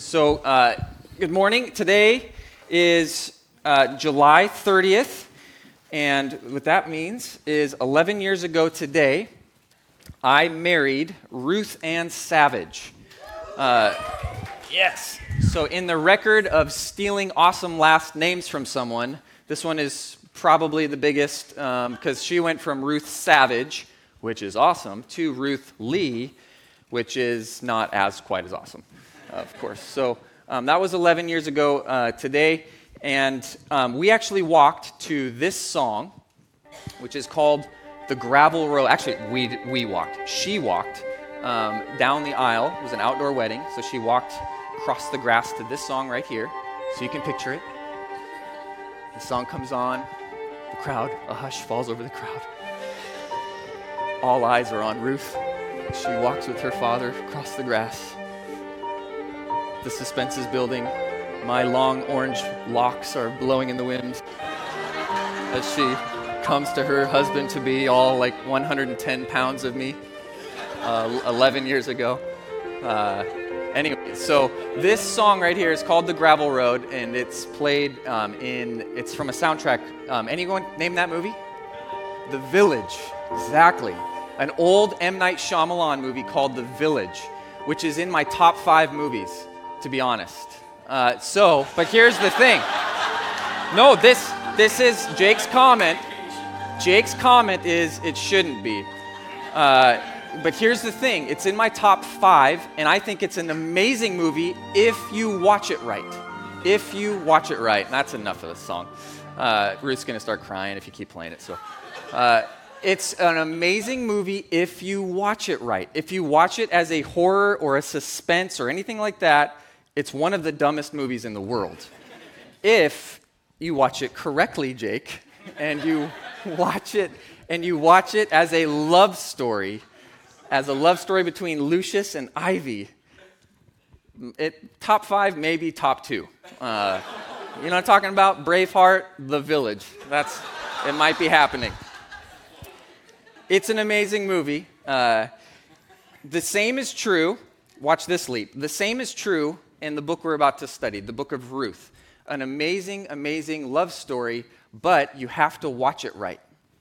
So, uh, good morning. Today is uh, July 30th, and what that means is 11 years ago today, I married Ruth Ann Savage. Uh, yes. So, in the record of stealing awesome last names from someone, this one is probably the biggest because um, she went from Ruth Savage, which is awesome, to Ruth Lee, which is not as quite as awesome of course. So um, that was 11 years ago uh, today. And um, we actually walked to this song, which is called The Gravel Road. Actually, we, we walked. She walked um, down the aisle. It was an outdoor wedding. So she walked across the grass to this song right here. So you can picture it. The song comes on. The crowd, a hush falls over the crowd. All eyes are on Ruth. She walks with her father across the grass. The suspense is building. My long orange locks are blowing in the wind as she comes to her husband to be all like 110 pounds of me uh, 11 years ago. Uh, anyway, so this song right here is called "The Gravel Road," and it's played um, in. It's from a soundtrack. Um, anyone name that movie? The Village. Exactly. An old M Night Shyamalan movie called The Village, which is in my top five movies to be honest. Uh, so, but here's the thing. No, this this is Jake's comment. Jake's comment is it shouldn't be. Uh, but here's the thing it's in my top five, and I think it's an amazing movie if you watch it right. If you watch it right. And that's enough of the song. Uh, Ruth's going to start crying if you keep playing it. So. Uh, it's an amazing movie if you watch it right. If you watch it as a horror or a suspense or anything like that, it's one of the dumbest movies in the world. If you watch it correctly, Jake, and you watch it and you watch it as a love story, as a love story between Lucius and Ivy. It, top five, maybe top two. Uh, you know what I'm talking about? Braveheart, The Village. That's, it might be happening. It's an amazing movie. Uh, the same is true. Watch this leap. The same is true in the book we're about to study, the book of Ruth. An amazing, amazing love story, but you have to watch it right.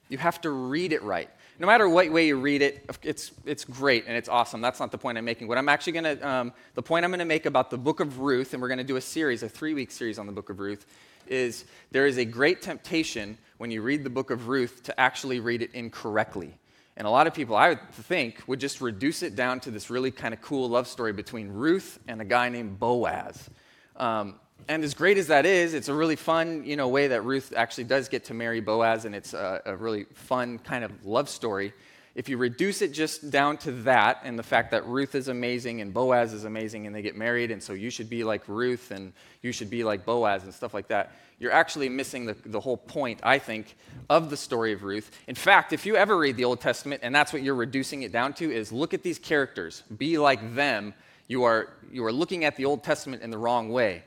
You have to read it right. No matter what way you read it, it's, it's great and it's awesome. That's not the point I'm making. What I'm actually going to, um, the point I'm going to make about the book of Ruth, and we're going to do a series, a three week series on the book of Ruth, is there is a great temptation when you read the book of Ruth to actually read it incorrectly. And a lot of people, I would think, would just reduce it down to this really kind of cool love story between Ruth and a guy named Boaz. Um, and as great as that is, it's a really fun, you know, way that Ruth actually does get to marry Boaz, and it's a, a really fun kind of love story. If you reduce it just down to that and the fact that Ruth is amazing and Boaz is amazing and they get married, and so you should be like Ruth and you should be like Boaz and stuff like that, you're actually missing the, the whole point, I think, of the story of Ruth. In fact, if you ever read the Old Testament and that's what you're reducing it down to, is look at these characters, be like them, you are, you are looking at the Old Testament in the wrong way.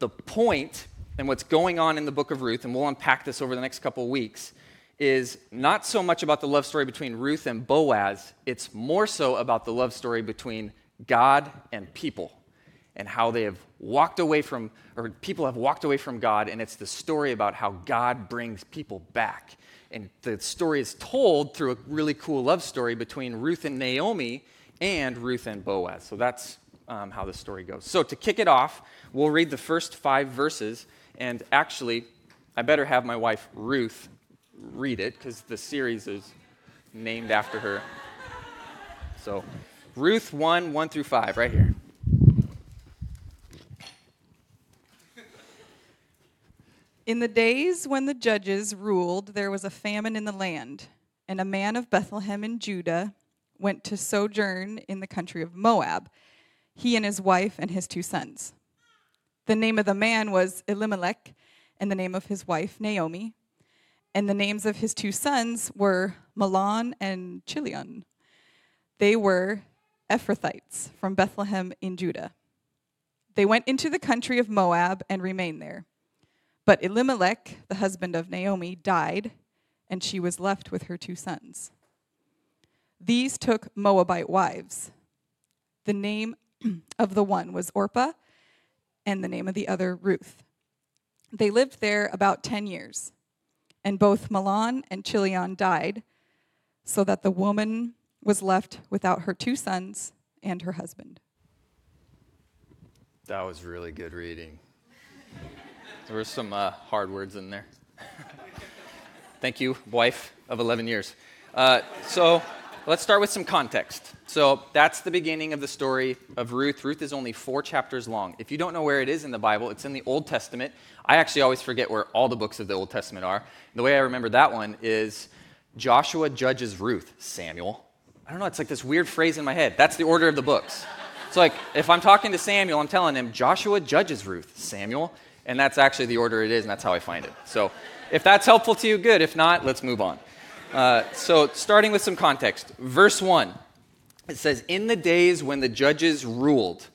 The point and what's going on in the book of Ruth, and we'll unpack this over the next couple weeks, is not so much about the love story between Ruth and Boaz, it's more so about the love story between God and people and how they have walked away from, or people have walked away from God, and it's the story about how God brings people back. And the story is told through a really cool love story between Ruth and Naomi and Ruth and Boaz. So that's um, how the story goes. So to kick it off, we'll read the first five verses, and actually, I better have my wife Ruth read it because the series is named after her. So, Ruth 1 1 through 5, right here. In the days when the judges ruled, there was a famine in the land, and a man of Bethlehem in Judah went to sojourn in the country of Moab, he and his wife and his two sons. The name of the man was Elimelech, and the name of his wife Naomi, and the names of his two sons were Mahlon and Chilion. They were Ephrathites from Bethlehem in Judah. They went into the country of Moab and remained there. But Elimelech, the husband of Naomi, died, and she was left with her two sons. These took Moabite wives. The name of the one was Orpah, and the name of the other Ruth. They lived there about 10 years, and both Mahlon and Chilion died, so that the woman was left without her two sons and her husband. That was really good reading. There were some uh, hard words in there. Thank you, wife of 11 years. Uh, so let's start with some context. So that's the beginning of the story of Ruth. Ruth is only four chapters long. If you don't know where it is in the Bible, it's in the Old Testament. I actually always forget where all the books of the Old Testament are. The way I remember that one is Joshua judges Ruth, Samuel. I don't know, it's like this weird phrase in my head. That's the order of the books. It's like if I'm talking to Samuel, I'm telling him Joshua judges Ruth, Samuel, and that's actually the order it is, and that's how I find it. So if that's helpful to you, good. If not, let's move on. Uh, so, starting with some context, verse 1, it says, In the days when the judges ruled,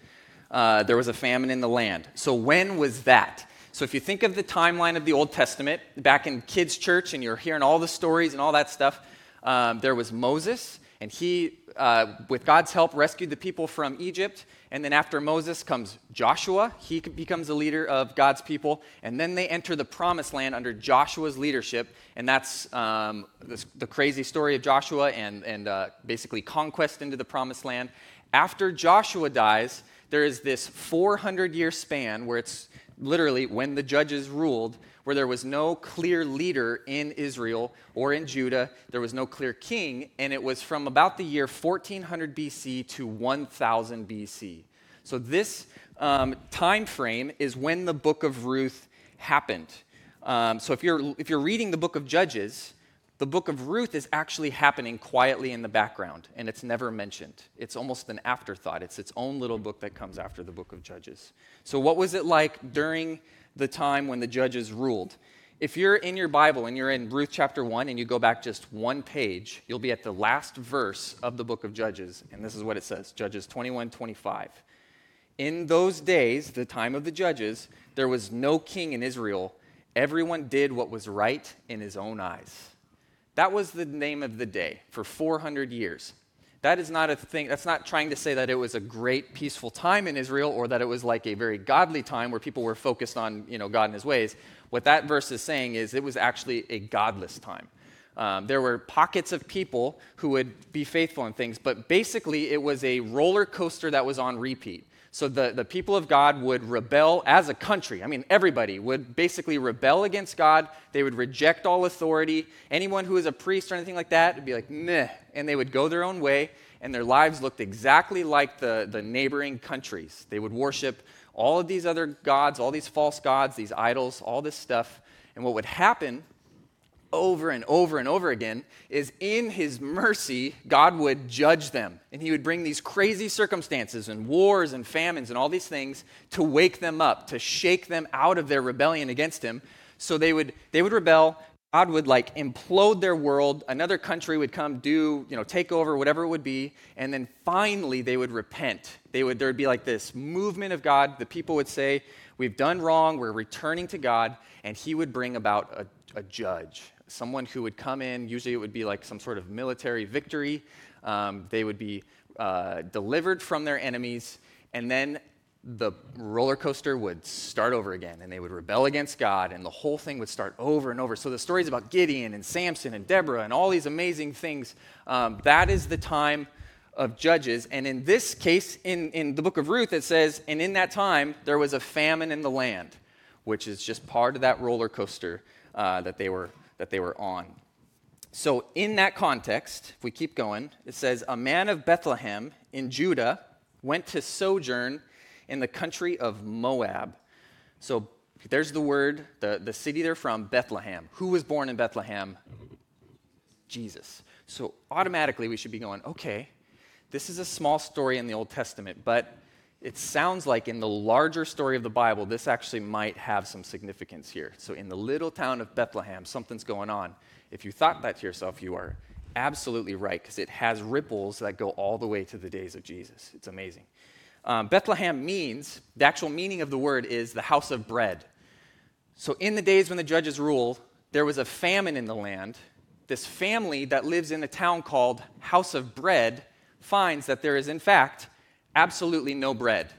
uh, there was a famine in the land. So, when was that? So, if you think of the timeline of the Old Testament, back in kids' church, and you're hearing all the stories and all that stuff, um, there was Moses, and he, uh, with God's help, rescued the people from Egypt. And then after Moses comes Joshua. He becomes the leader of God's people. And then they enter the promised land under Joshua's leadership. And that's um, the crazy story of Joshua and, and uh, basically conquest into the promised land. After Joshua dies, there is this 400 year span where it's literally when the judges ruled where there was no clear leader in Israel or in Judah. There was no clear king, and it was from about the year 1400 BC to 1000 BC. So this um, time frame is when the book of Ruth happened. Um, so if you're if you're reading the book of Judges, the book of Ruth is actually happening quietly in the background, and it's never mentioned. It's almost an afterthought. It's its own little book that comes after the book of Judges. So, what was it like during the time when the judges ruled. If you're in your Bible and you're in Ruth chapter 1 and you go back just one page, you'll be at the last verse of the book of Judges. And this is what it says Judges 21 25. In those days, the time of the judges, there was no king in Israel. Everyone did what was right in his own eyes. That was the name of the day for 400 years. That is not a thing, that's not trying to say that it was a great peaceful time in Israel or that it was like a very godly time where people were focused on, you know, God and his ways. What that verse is saying is it was actually a godless time. Um, there were pockets of people who would be faithful in things, but basically it was a roller coaster that was on repeat. So the, the people of God would rebel as a country. I mean, everybody would basically rebel against God. They would reject all authority. Anyone who was a priest or anything like that would be like, meh. And they would go their own way, and their lives looked exactly like the, the neighboring countries. They would worship all of these other gods, all these false gods, these idols, all this stuff. And what would happen over and over and over again is in his mercy, God would judge them. And he would bring these crazy circumstances and wars and famines and all these things to wake them up, to shake them out of their rebellion against him. So they would, they would rebel. God would like implode their world. Another country would come do, you know, take over, whatever it would be. And then finally they would repent. They would, there would be like this movement of God. The people would say, We've done wrong. We're returning to God. And he would bring about a, a judge, someone who would come in, usually it would be like some sort of military victory. Um, they would be uh, delivered from their enemies, and then the roller coaster would start over again, and they would rebel against God, and the whole thing would start over and over. So the stories about Gideon and Samson and Deborah and all these amazing things, um, that is the time of Judges. And in this case, in, in the book of Ruth, it says, and in that time, there was a famine in the land, which is just part of that roller coaster uh, that they were that they were on. So, in that context, if we keep going, it says, A man of Bethlehem in Judah went to sojourn in the country of Moab. So, there's the word, the, the city they're from, Bethlehem. Who was born in Bethlehem? Jesus. So, automatically, we should be going, okay, this is a small story in the Old Testament, but it sounds like in the larger story of the Bible, this actually might have some significance here. So, in the little town of Bethlehem, something's going on. If you thought that to yourself, you are absolutely right, because it has ripples that go all the way to the days of Jesus. It's amazing. Um, Bethlehem means, the actual meaning of the word is the house of bread. So, in the days when the judges ruled, there was a famine in the land. This family that lives in a town called House of Bread finds that there is, in fact, absolutely no bread.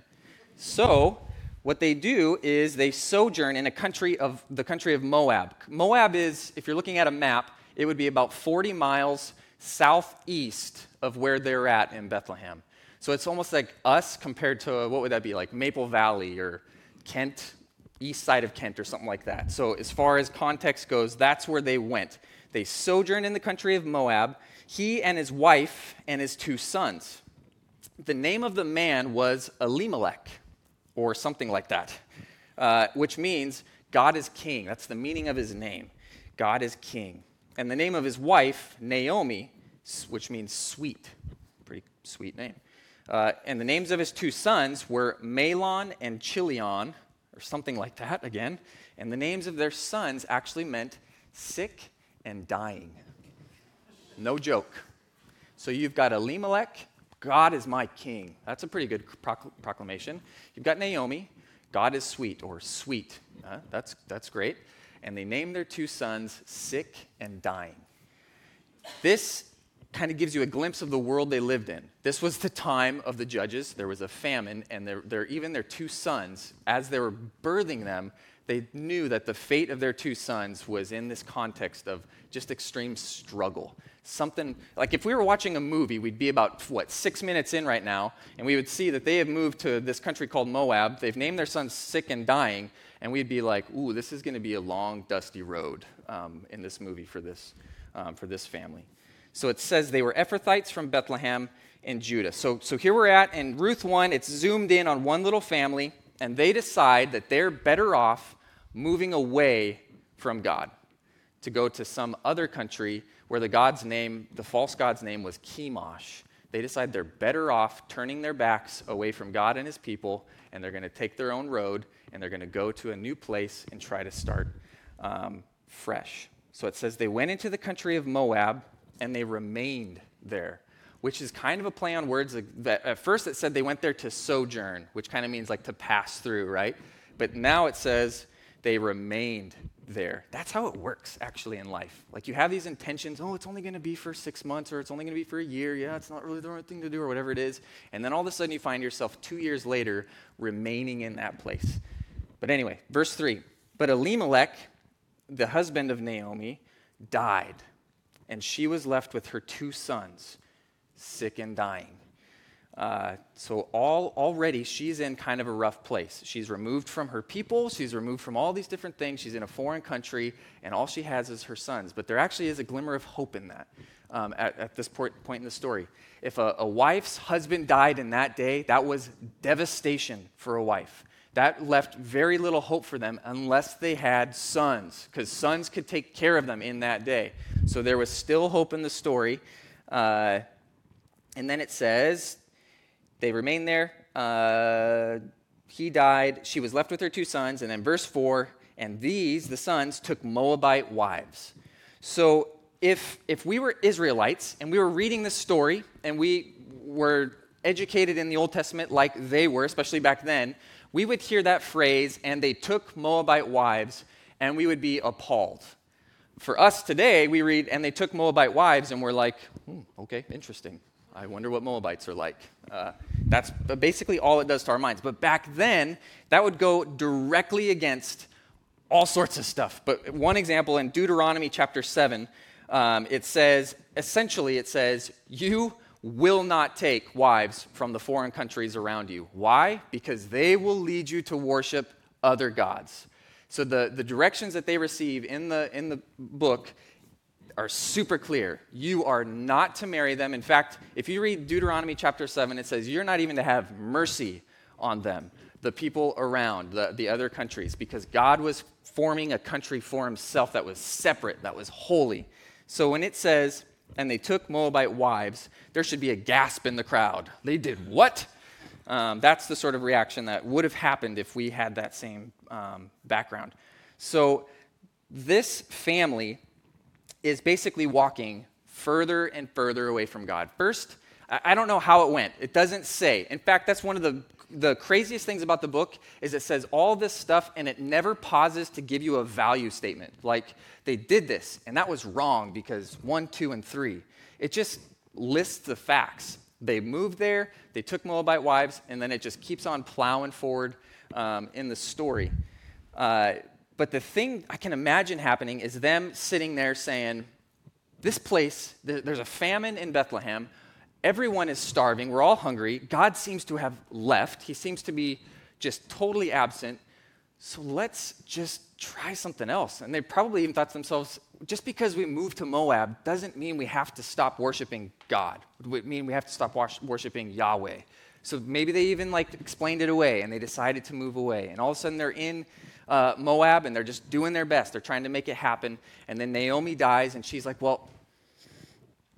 So, what they do is they sojourn in a country of the country of Moab. Moab is, if you're looking at a map, it would be about 40 miles southeast of where they're at in Bethlehem. So it's almost like us compared to what would that be like Maple Valley or Kent, east side of Kent or something like that. So as far as context goes, that's where they went. They sojourned in the country of Moab. He and his wife and his two sons. The name of the man was Elimelech or something like that, uh, which means God is king. That's the meaning of his name. God is king. And the name of his wife, Naomi, which means sweet. Pretty sweet name. Uh, and the names of his two sons were Mahlon and Chilion, or something like that again. And the names of their sons actually meant sick and dying. No joke. So you've got Elimelech, God is my king. That's a pretty good proclamation. You've got Naomi, God is sweet, or sweet. Uh, that's, that's great. And they name their two sons sick and dying. This kind of gives you a glimpse of the world they lived in. This was the time of the judges. There was a famine, and they're, they're, even their two sons, as they were birthing them, they knew that the fate of their two sons was in this context of just extreme struggle something like if we were watching a movie, we'd be about, what, six minutes in right now, and we would see that they have moved to this country called Moab. They've named their son sick and dying, and we'd be like, ooh, this is going to be a long, dusty road um, in this movie for this, um, for this family. So it says they were Ephrathites from Bethlehem and Judah. So, so here we're at in Ruth 1, it's zoomed in on one little family, and they decide that they're better off moving away from God to go to some other country where the god's name, the false god's name was Chemosh. They decide they're better off turning their backs away from God and his people, and they're going to take their own road, and they're going to go to a new place and try to start um, fresh. So it says they went into the country of Moab, and they remained there which is kind of a play on words. That at first it said they went there to sojourn, which kind of means like to pass through, right? But now it says they remained there. That's how it works actually in life. Like you have these intentions, oh, it's only going to be for six months or it's only going to be for a year. Yeah, it's not really the right thing to do or whatever it is. And then all of a sudden you find yourself two years later remaining in that place. But anyway, verse three. But Elimelech, the husband of Naomi, died, and she was left with her two sons, sick and dying. Uh, so all already she's in kind of a rough place. She's removed from her people. She's removed from all these different things. She's in a foreign country, and all she has is her sons. But there actually is a glimmer of hope in that um, at, at, this point, point in the story. If a, a wife's husband died in that day, that was devastation for a wife. That left very little hope for them unless they had sons, because sons could take care of them in that day. So there was still hope in the story. Uh, and then it says, they remained there. Uh, he died. She was left with her two sons. And then, verse 4 and these, the sons, took Moabite wives. So, if, if we were Israelites and we were reading this story and we were educated in the Old Testament like they were, especially back then, we would hear that phrase, and they took Moabite wives, and we would be appalled. For us today, we read, and they took Moabite wives, and we're like, hmm, okay, interesting. I wonder what Moabites are like. Uh, that's basically all it does to our minds. But back then, that would go directly against all sorts of stuff. But one example in Deuteronomy chapter 7, um, it says, essentially, it says, You will not take wives from the foreign countries around you. Why? Because they will lead you to worship other gods. So the, the directions that they receive in the, in the book are super clear. You are not to marry them. In fact, if you read Deuteronomy chapter 7, it says you're not even to have mercy on them, the people around, the, the other countries, because God was forming a country for himself that was separate, that was holy. So when it says, and they took Moabite wives, there should be a gasp in the crowd. They did what? Um, that's the sort of reaction that would have happened if we had that same um, background. So this family is basically walking further and further away from God. First, I don't know how it went. It doesn't say. In fact, that's one of the, the craziest things about the book is it says all this stuff and it never pauses to give you a value statement. Like they did this and that was wrong because one, two, and three. It just lists the facts. They moved there, they took Moabite wives, and then it just keeps on plowing forward um, in the story. Uh, but the thing I can imagine happening is them sitting there saying, This place, there's a famine in Bethlehem. Everyone is starving. We're all hungry. God seems to have left. He seems to be just totally absent. So let's just try something else. And they probably even thought to themselves, just because we moved to Moab doesn't mean we have to stop worshiping God. It would mean we have to stop worshiping Yahweh. So maybe they even like explained it away and they decided to move away. And all of a sudden they're in uh, Moab and they're just doing their best. They're trying to make it happen. And then Naomi dies and she's like, well,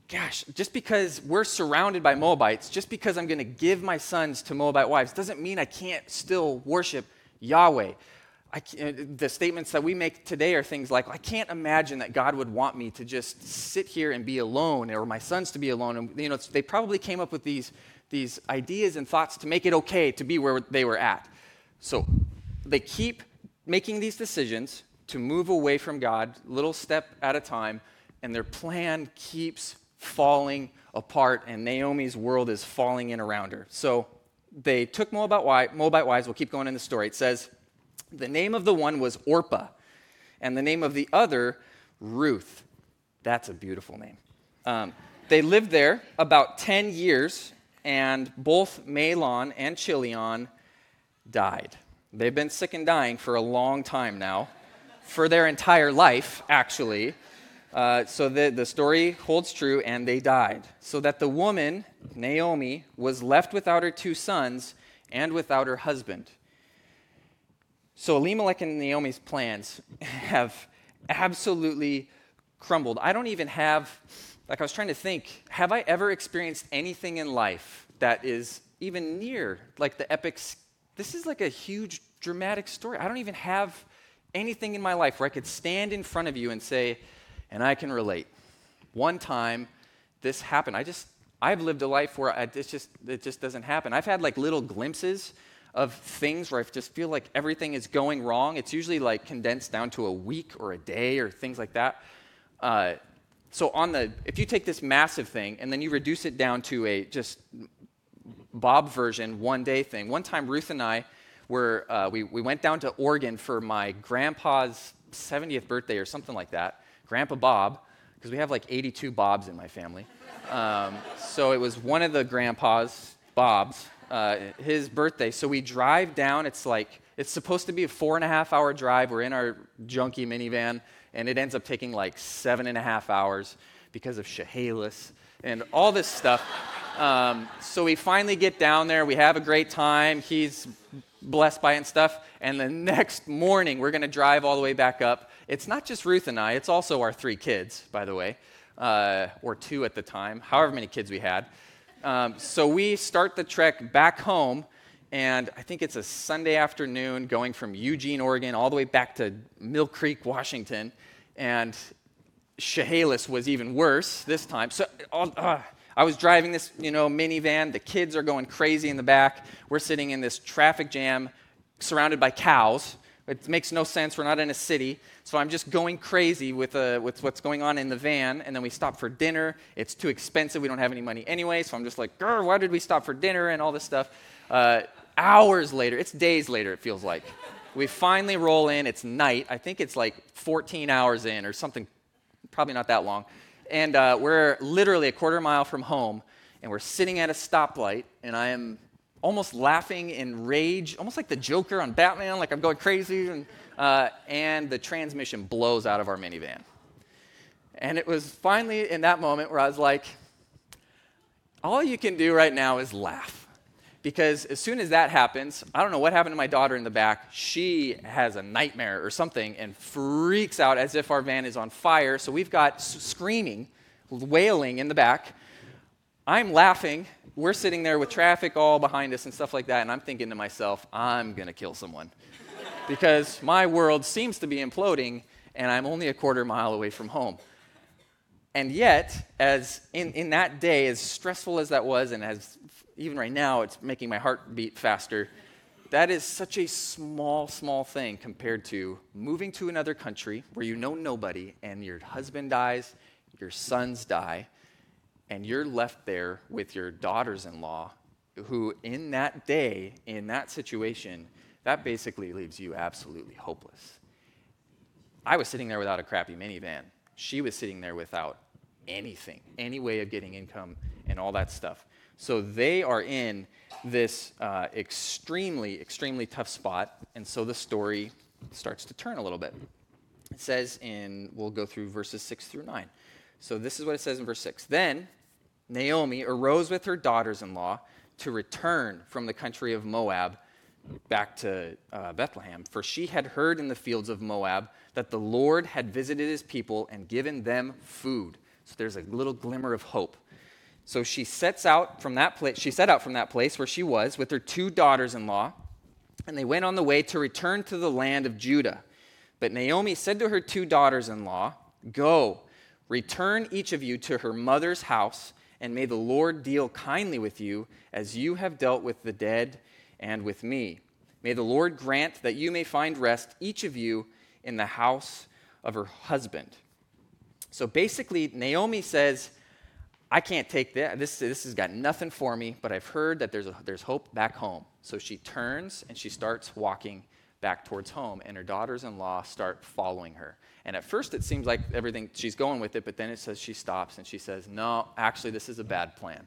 gosh, just because we're surrounded by Moabites, just because I'm going to give my sons to Moabite wives, doesn't mean I can't still worship Yahweh. Uh, the statements that we make today are things like, I can't imagine that God would want me to just sit here and be alone, or my sons to be alone. And you know, they probably came up with these, these ideas and thoughts to make it okay to be where they were at. So they keep making these decisions to move away from God, little step at a time, and their plan keeps falling apart, and Naomi's world is falling in around her. So they took Moabite, wives. We'll keep going in the story. It says, the name of the one was Orpah, and the name of the other, Ruth. That's a beautiful name. Um, they lived there about 10 years, and both Mahlon and Chilion died. They've been sick and dying for a long time now, for their entire life, actually. Uh, so the, the story holds true, and they died. So that the woman, Naomi, was left without her two sons and without her husband. So Elimelech and Naomi's plans have absolutely crumbled. I don't even have, like, I was trying to think, have I ever experienced anything in life that is even near like the epic? This is like a huge dramatic story. I don't even have anything in my life where I could stand in front of you and say, and I can relate. One time this happened. I just, I've lived a life where I, it, just, it just doesn't happen. I've had like little glimpses of things where I just feel like everything is going wrong. It's usually like condensed down to a week or a day or things like that. Uh, so on the, if you take this massive thing and then you reduce it down to a just Bob version, one day thing. One time, Ruth and I were, uh, we, we went down to Oregon for my grandpa's 70th birthday or something like that. Grandpa Bob, because we have like 82 Bobs in my family. Um, so it was one of the grandpas, Bob's, uh, his birthday. So we drive down. It's like, it's supposed to be a four and a half hour drive. We're in our junky minivan, and it ends up taking like seven and a half hours because of Chehalis and all this stuff. Um, so we finally get down there. We have a great time. He's blessed by it and stuff. And the next morning, we're going to drive all the way back up. It's not just Ruth and I, it's also our three kids, by the way, uh, or two at the time, however many kids we had. Um, so we start the trek back home, and I think it's a Sunday afternoon going from Eugene, Oregon, all the way back to Mill Creek, Washington. And Chehalis was even worse this time. So uh, I was driving this, you know, minivan. The kids are going crazy in the back. We're sitting in this traffic jam, surrounded by cows. It makes no sense. We're not in a city. So I'm just going crazy with, uh, with what's going on in the van. And then we stop for dinner. It's too expensive. We don't have any money anyway. So I'm just like, girl, why did we stop for dinner and all this stuff? Uh, hours later, it's days later, it feels like. We finally roll in. It's night. I think it's like 14 hours in or something, probably not that long. And uh, we're literally a quarter mile from home. And we're sitting at a stoplight. And I am almost laughing in rage, almost like the Joker on Batman, like I'm going crazy. And, uh, and the transmission blows out of our minivan. And it was finally in that moment where I was like, all you can do right now is laugh. Because as soon as that happens, I don't know what happened to my daughter in the back. She has a nightmare or something and freaks out as if our van is on fire. So we've got screaming, wailing in the back. I'm laughing we're sitting there with traffic all behind us and stuff like that, and I'm thinking to myself, I'm going to kill someone. because my world seems to be imploding, and I'm only a quarter mile away from home. And yet, as in, in that day, as stressful as that was, and as even right now it's making my heart beat faster, that is such a small, small thing compared to moving to another country where you know nobody and your husband dies, your sons die, and you're left there with your daughters in law, who in that day, in that situation, that basically leaves you absolutely hopeless. I was sitting there without a crappy minivan. She was sitting there without anything, any way of getting income and all that stuff. So they are in this uh, extremely, extremely tough spot. And so the story starts to turn a little bit. It says in, we'll go through verses 6 through 9. So this is what it says in verse 6. Then Naomi arose with her daughters in law to return from the country of Moab back to uh, Bethlehem, for she had heard in the fields of Moab that the Lord had visited his people and given them food. So there's a little glimmer of hope. So she sets out from that place, she set out from that place where she was with her two daughters-in-law, and they went on the way to return to the land of Judah. But Naomi said to her two daughters-in-law, "Go, return each of you to her mother's house, and may the Lord deal kindly with you as you have dealt with the dead and with me. May the Lord grant that you may find rest each of you in the house of her husband." So basically Naomi says, I can't take that. This, this has got nothing for me, but I've heard that there's, a, there's hope back home. So she turns and she starts walking back towards home, and her daughters in law start following her. And at first, it seems like everything, she's going with it, but then it says she stops and she says, No, actually, this is a bad plan.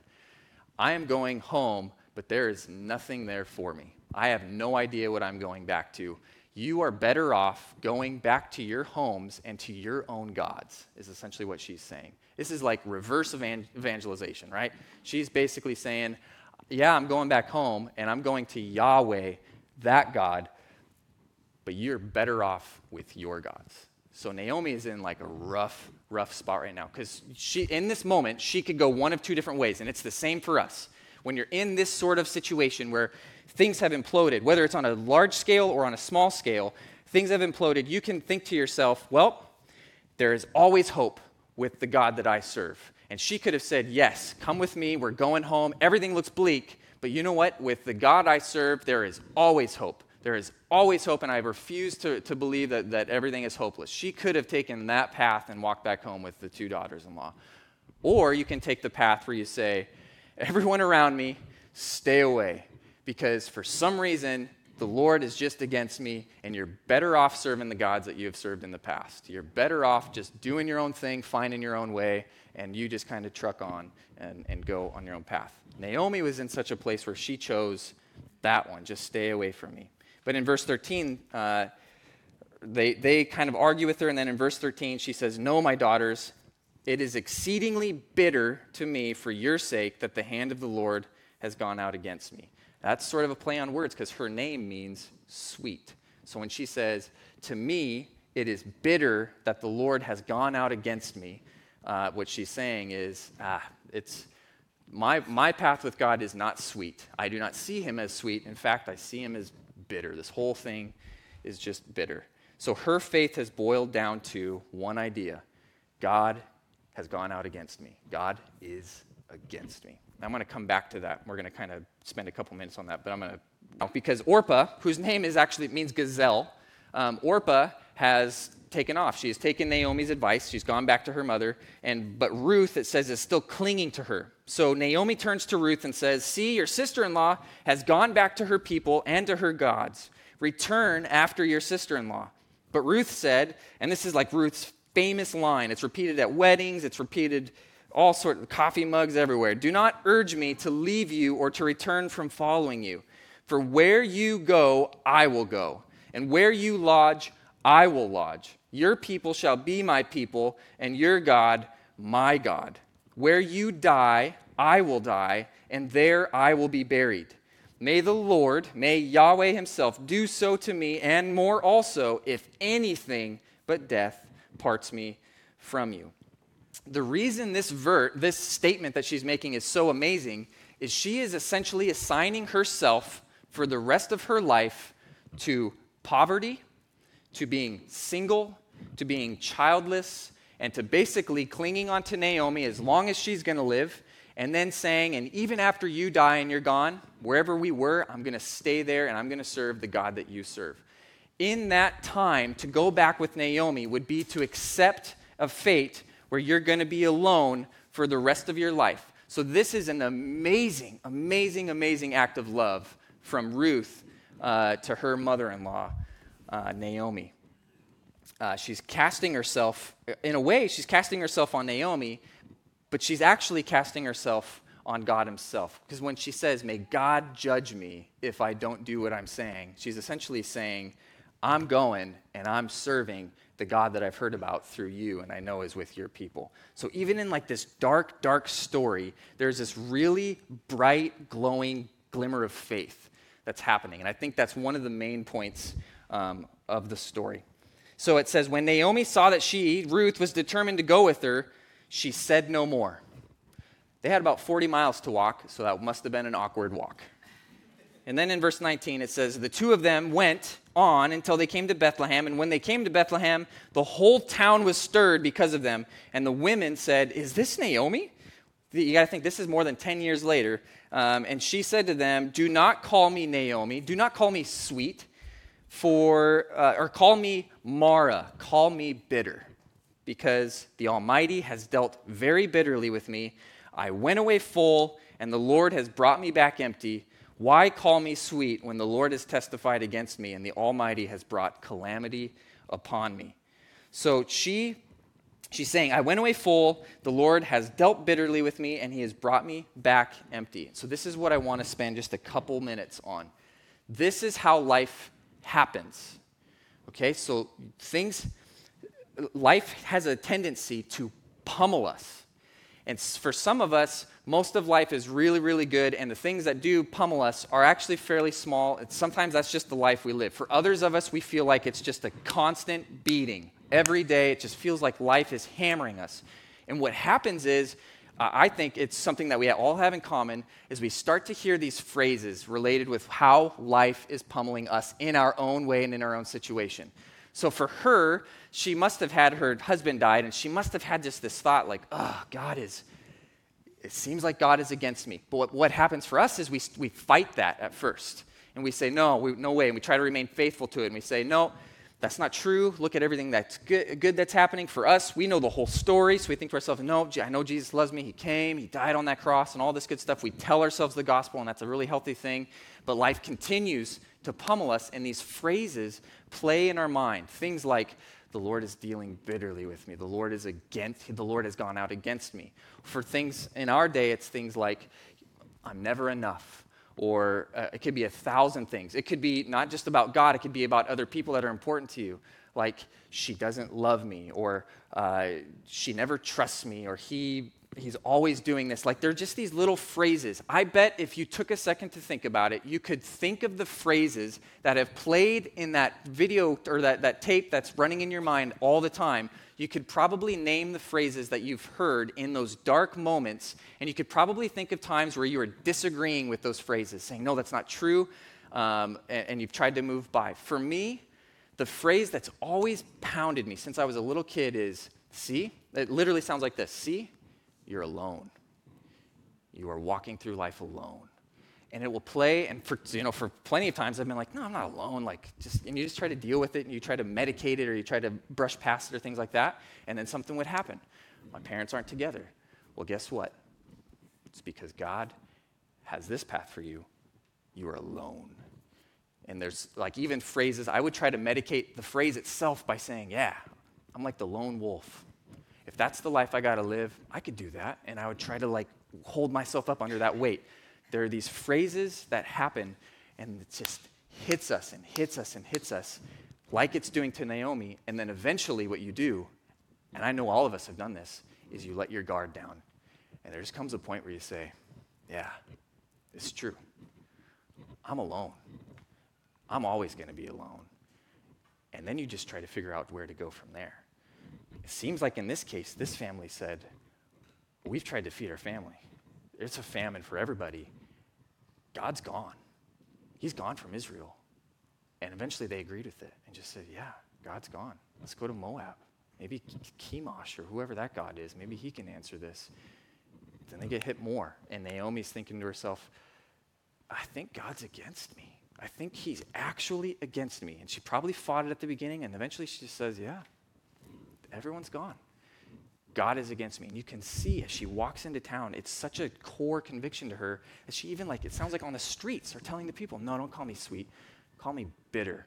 I am going home, but there is nothing there for me. I have no idea what I'm going back to you are better off going back to your homes and to your own gods, is essentially what she's saying. This is like reverse evangelization, right? She's basically saying, Yeah, I'm going back home and I'm going to Yahweh, that God, but you're better off with your gods. So Naomi is in like a rough, rough spot right now because she, in this moment, she could go one of two different ways, and it's the same for us. When you're in this sort of situation where things have imploded, whether it's on a large scale or on a small scale, things have imploded, you can think to yourself, well, there is always hope with the God that I serve. And she could have said, Yes, come with me, we're going home, everything looks bleak, but you know what? With the God I serve, there is always hope. There is always hope, and I refuse to, to believe that, that everything is hopeless. She could have taken that path and walked back home with the two daughters in law. Or you can take the path where you say, Everyone around me, stay away because for some reason the Lord is just against me, and you're better off serving the gods that you have served in the past. You're better off just doing your own thing, finding your own way, and you just kind of truck on and, and go on your own path. Naomi was in such a place where she chose that one, just stay away from me. But in verse 13, uh, they, they kind of argue with her, and then in verse 13, she says, No, my daughters, it is exceedingly bitter to me for your sake that the hand of the Lord has gone out against me. That's sort of a play on words because her name means sweet. So when she says, To me, it is bitter that the Lord has gone out against me, uh, what she's saying is, ah, it's my, my path with God is not sweet. I do not see him as sweet. In fact, I see him as bitter. This whole thing is just bitter. So her faith has boiled down to one idea God has gone out against me. God is against me. I'm going to come back to that. We're going to kind of spend a couple minutes on that, but I'm going to, because Orpah, whose name is actually, it means gazelle, um, Orpah has taken off. She has taken Naomi's advice. She's gone back to her mother. And, but Ruth, it says, is still clinging to her. So Naomi turns to Ruth and says, See, your sister in law has gone back to her people and to her gods. Return after your sister in law. But Ruth said, and this is like Ruth's famous line, it's repeated at weddings, it's repeated all sorts of coffee mugs everywhere. Do not urge me to leave you or to return from following you. For where you go, I will go, and where you lodge, I will lodge. Your people shall be my people, and your God, my God. Where you die, I will die, and there I will be buried. May the Lord, may Yahweh Himself do so to me, and more also, if anything but death parts me from you the reason this ver- this statement that she's making is so amazing is she is essentially assigning herself for the rest of her life to poverty, to being single, to being childless, and to basically clinging on to Naomi as long as she's going to live, and then saying, and even after you die and you're gone, wherever we were, I'm going to stay there and I'm going to serve the God that you serve. In that time, to go back with Naomi would be to accept a fate where you're going to be alone for the rest of your life. So, this is an amazing, amazing, amazing act of love from Ruth uh, to her mother in law, uh, Naomi. Uh, she's casting herself, in a way, she's casting herself on Naomi, but she's actually casting herself on God Himself. Because when she says, May God judge me if I don't do what I'm saying, she's essentially saying, I'm going and I'm serving the God that I've heard about through you and I know is with your people. So even in like this dark, dark story, there's this really bright, glowing glimmer of faith that's happening. And I think that's one of the main points um, of the story. So it says, When Naomi saw that she, Ruth, was determined to go with her, she said no more. They had about 40 miles to walk, so that must have been an awkward walk. And then in verse 19, it says, The two of them went on until they came to Bethlehem. And when they came to Bethlehem, the whole town was stirred because of them. And the women said, Is this Naomi? You got to think this is more than 10 years later. Um, and she said to them, Do not call me Naomi. Do not call me sweet, for, uh, or call me Mara. Call me bitter, because the Almighty has dealt very bitterly with me. I went away full, and the Lord has brought me back empty. Why call me sweet when the Lord has testified against me and the Almighty has brought calamity upon me? So she she's saying, I went away full, the Lord has dealt bitterly with me, and he has brought me back empty. So this is what I want to spend just a couple minutes on. This is how life happens. Okay, so things life has a tendency to pummel us. And for some of us, most of life is really, really good, and the things that do pummel us are actually fairly small. Sometimes that's just the life we live. For others of us, we feel like it's just a constant beating. Every day, it just feels like life is hammering us. And what happens is, uh, I think it's something that we all have in common, is we start to hear these phrases related with how life is pummeling us in our own way and in our own situation. So for her, she must have had her husband died, and she must have had just this thought like, oh, God is, it seems like God is against me. But what, what happens for us is we, we fight that at first. And we say, no, we, no way. And we try to remain faithful to it. And we say, no, that's not true. Look at everything that's good, good, that's happening for us. We know the whole story, so we think to ourselves, no, I know Jesus loves me. He came, He died on that cross, and all this good stuff. We tell ourselves the gospel, and that's a really healthy thing. But life continues to pummel us, and these phrases play in our mind. Things like, the Lord is dealing bitterly with me. The Lord is against, the Lord has gone out against me. For things in our day, it's things like, I'm never enough. Or uh, it could be a thousand things. It could be not just about God, it could be about other people that are important to you. Like, she doesn't love me, or uh, she never trusts me, or he he's always doing this. Like, they're just these little phrases. I bet if you took a second to think about it, you could think of the phrases that have played in that video or that, that tape that's running in your mind all the time. You could probably name the phrases that you've heard in those dark moments, and you could probably think of times where you were disagreeing with those phrases, saying, No, that's not true, um, and, and you've tried to move by. For me, the phrase that's always pounded me since I was a little kid is, See? It literally sounds like this See? You're alone. You are walking through life alone. And it will play, and for you know, for plenty of times I've been like, no, I'm not alone. Like just and you just try to deal with it and you try to medicate it or you try to brush past it or things like that, and then something would happen. My parents aren't together. Well, guess what? It's because God has this path for you. You are alone. And there's like even phrases, I would try to medicate the phrase itself by saying, Yeah, I'm like the lone wolf if that's the life I got to live, I could do that. And I would try to like hold myself up under that weight. There are these phrases that happen and it just hits us and hits us and hits us like it's doing to Naomi. And then eventually, what you do, and I know all of us have done this, is you let your guard down. And there just comes a point where you say, Yeah, it's true. I'm alone. I'm always going to be alone. And then you just try to figure out where to go from there. It seems like in this case, this family said, We've tried to feed our family. It's a famine for everybody. God's gone. He's gone from Israel. And eventually they agreed with it and just said, Yeah, God's gone. Let's go to Moab. Maybe Chemosh or whoever that God is, maybe he can answer this. Then they get hit more. And Naomi's thinking to herself, I think God's against me. I think he's actually against me. And she probably fought it at the beginning, and eventually she just says, Yeah, everyone's gone. God is against me. And you can see as she walks into town, it's such a core conviction to her that she even like, it sounds like on the streets are telling the people, no, don't call me sweet. Call me bitter.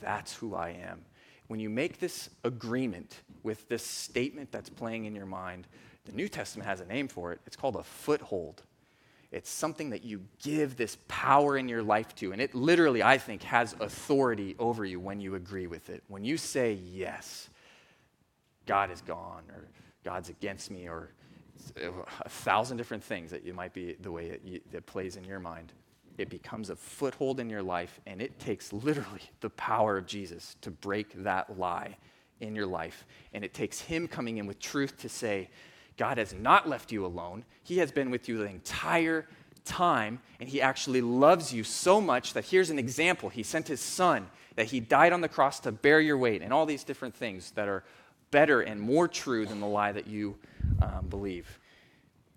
That's who I am. When you make this agreement with this statement that's playing in your mind, the New Testament has a name for it. It's called a foothold. It's something that you give this power in your life to. And it literally, I think, has authority over you when you agree with it. When you say, yes, God is gone, or God's against me, or a thousand different things that you might be the way it, it plays in your mind. It becomes a foothold in your life, and it takes literally the power of Jesus to break that lie in your life. And it takes Him coming in with truth to say, God has not left you alone. He has been with you the entire time, and He actually loves you so much that here's an example. He sent His Son, that He died on the cross to bear your weight, and all these different things that are better and more true than the lie that you um, believe.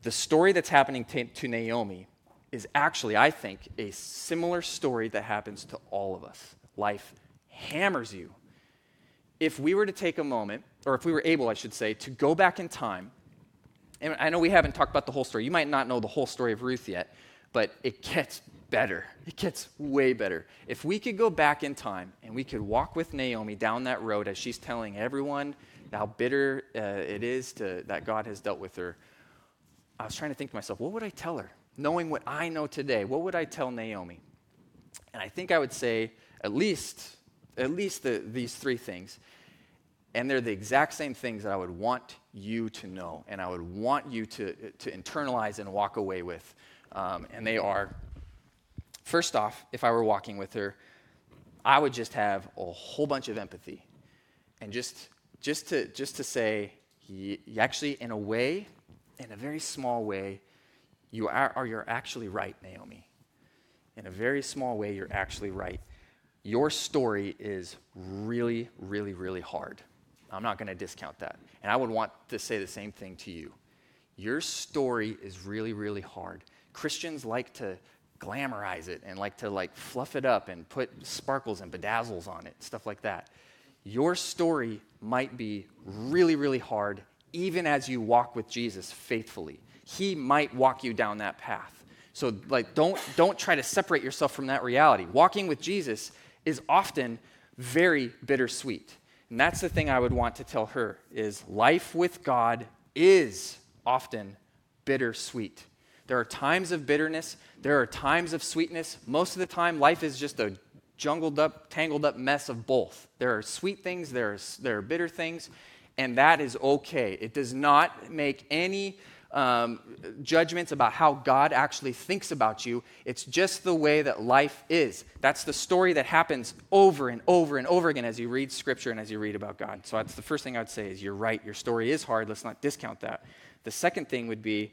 The story that's happening to, to Naomi is actually, I think, a similar story that happens to all of us. Life hammers you. If we were to take a moment, or if we were able, I should say, to go back in time, and I know we haven't talked about the whole story. You might not know the whole story of Ruth yet, but it gets better. It gets way better. If we could go back in time and we could walk with Naomi down that road as she's telling everyone how bitter uh, it is to, that God has dealt with her, I was trying to think to myself, what would I tell her? knowing what I know today, what would I tell Naomi? And I think I would say at least, at least the, these three things. And they're the exact same things that I would want you to know and I would want you to, to internalize and walk away with. Um, and they are first off, if I were walking with her, I would just have a whole bunch of empathy. And just, just, to, just to say, actually, in a way, in a very small way, you are, or you're actually right, Naomi. In a very small way, you're actually right. Your story is really, really, really hard. I'm not going to discount that. And I would want to say the same thing to you. Your story is really, really hard. Christians like to glamorize it and like to like fluff it up and put sparkles and bedazzles on it, stuff like that. Your story might be really, really hard even as you walk with Jesus faithfully he might walk you down that path. So like don't don't try to separate yourself from that reality. Walking with Jesus is often very bittersweet. And that's the thing I would want to tell her is life with God is often bittersweet. There are times of bitterness, there are times of sweetness. Most of the time life is just a jungled up, tangled up mess of both. There are sweet things, there are, there are bitter things, and that is okay. It does not make any um, judgments about how God actually thinks about you. It's just the way that life is. That's the story that happens over and over and over again as you read Scripture and as you read about God. So that's the first thing I would say is you're right. Your story is hard. Let's not discount that. The second thing would be,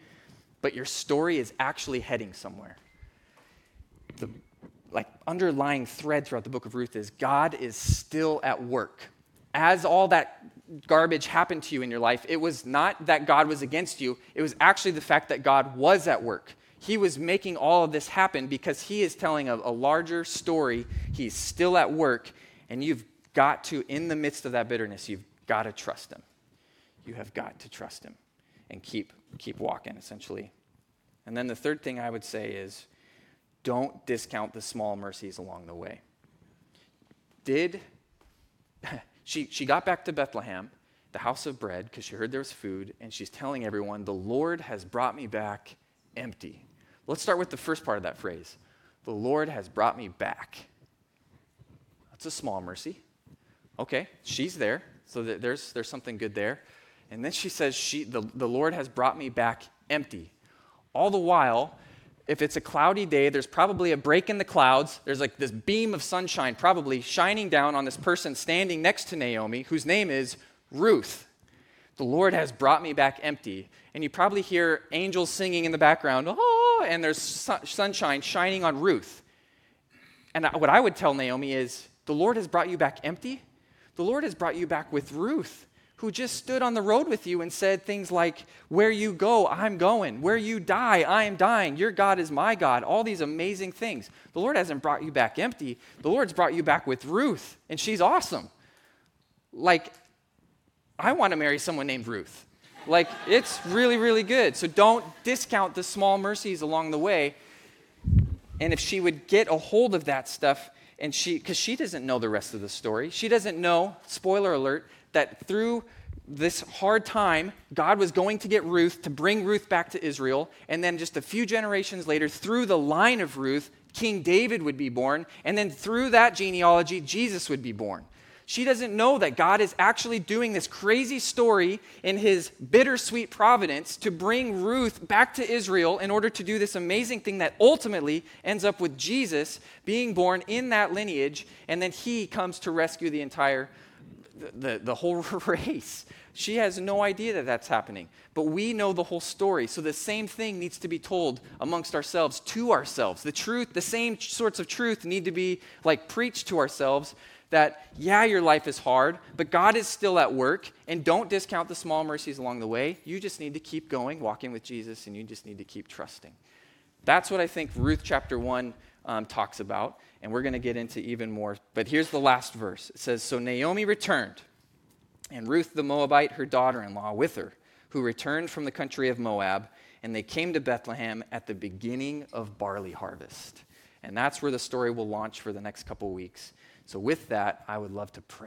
but your story is actually heading somewhere. The like underlying thread throughout the book of Ruth is God is still at work. As all that garbage happened to you in your life, it was not that God was against you, it was actually the fact that God was at work. He was making all of this happen because He is telling a, a larger story. He's still at work, and you've got to, in the midst of that bitterness, you've got to trust Him. You have got to trust Him and keep, keep walking, essentially. And then the third thing I would say is don't discount the small mercies along the way. Did she, she got back to Bethlehem, the house of bread, because she heard there was food, and she's telling everyone, The Lord has brought me back empty. Let's start with the first part of that phrase The Lord has brought me back. That's a small mercy. Okay, she's there, so there's, there's something good there. And then she says, she, the, the Lord has brought me back empty. All the while, if it's a cloudy day, there's probably a break in the clouds. There's like this beam of sunshine probably shining down on this person standing next to Naomi, whose name is Ruth. The Lord has brought me back empty. And you probably hear angels singing in the background, oh, and there's sunshine shining on Ruth. And what I would tell Naomi is, the Lord has brought you back empty. The Lord has brought you back with Ruth who just stood on the road with you and said things like, Where you go, I'm going. Where you die, I am dying. Your God is my God. All these amazing things. The Lord hasn't brought you back empty. The Lord's brought you back with Ruth, and she's awesome. Like, I want to marry someone named Ruth. Like, it's really, really good. So don't discount the small mercies along the way. And if she would get a hold of that stuff, and she, because she doesn't know the rest of the story, she doesn't know, spoiler alert, that through this hard time, God was going to get Ruth to bring Ruth back to Israel. And then just a few generations later, through the line of Ruth, King David would be born. And then through that genealogy, Jesus would be born. She doesn't know that God is actually doing this crazy story in his bittersweet providence to bring Ruth back to Israel in order to do this amazing thing that ultimately ends up with Jesus being born in that lineage. And then he comes to rescue the entire the, the whole race. She has no idea that that's happening. But we know the whole story. So the same thing needs to be told amongst ourselves, to ourselves. The truth, the same sorts of truth need to be like preached to ourselves that, yeah, your life is hard, but God is still at work. And don't discount the small mercies along the way. You just need to keep going, walking with Jesus, and you just need to keep trusting. That's what I think Ruth chapter 1 um, talks about, and we're going to get into even more. But here's the last verse it says So Naomi returned, and Ruth the Moabite, her daughter in law, with her, who returned from the country of Moab, and they came to Bethlehem at the beginning of barley harvest. And that's where the story will launch for the next couple weeks. So, with that, I would love to pray.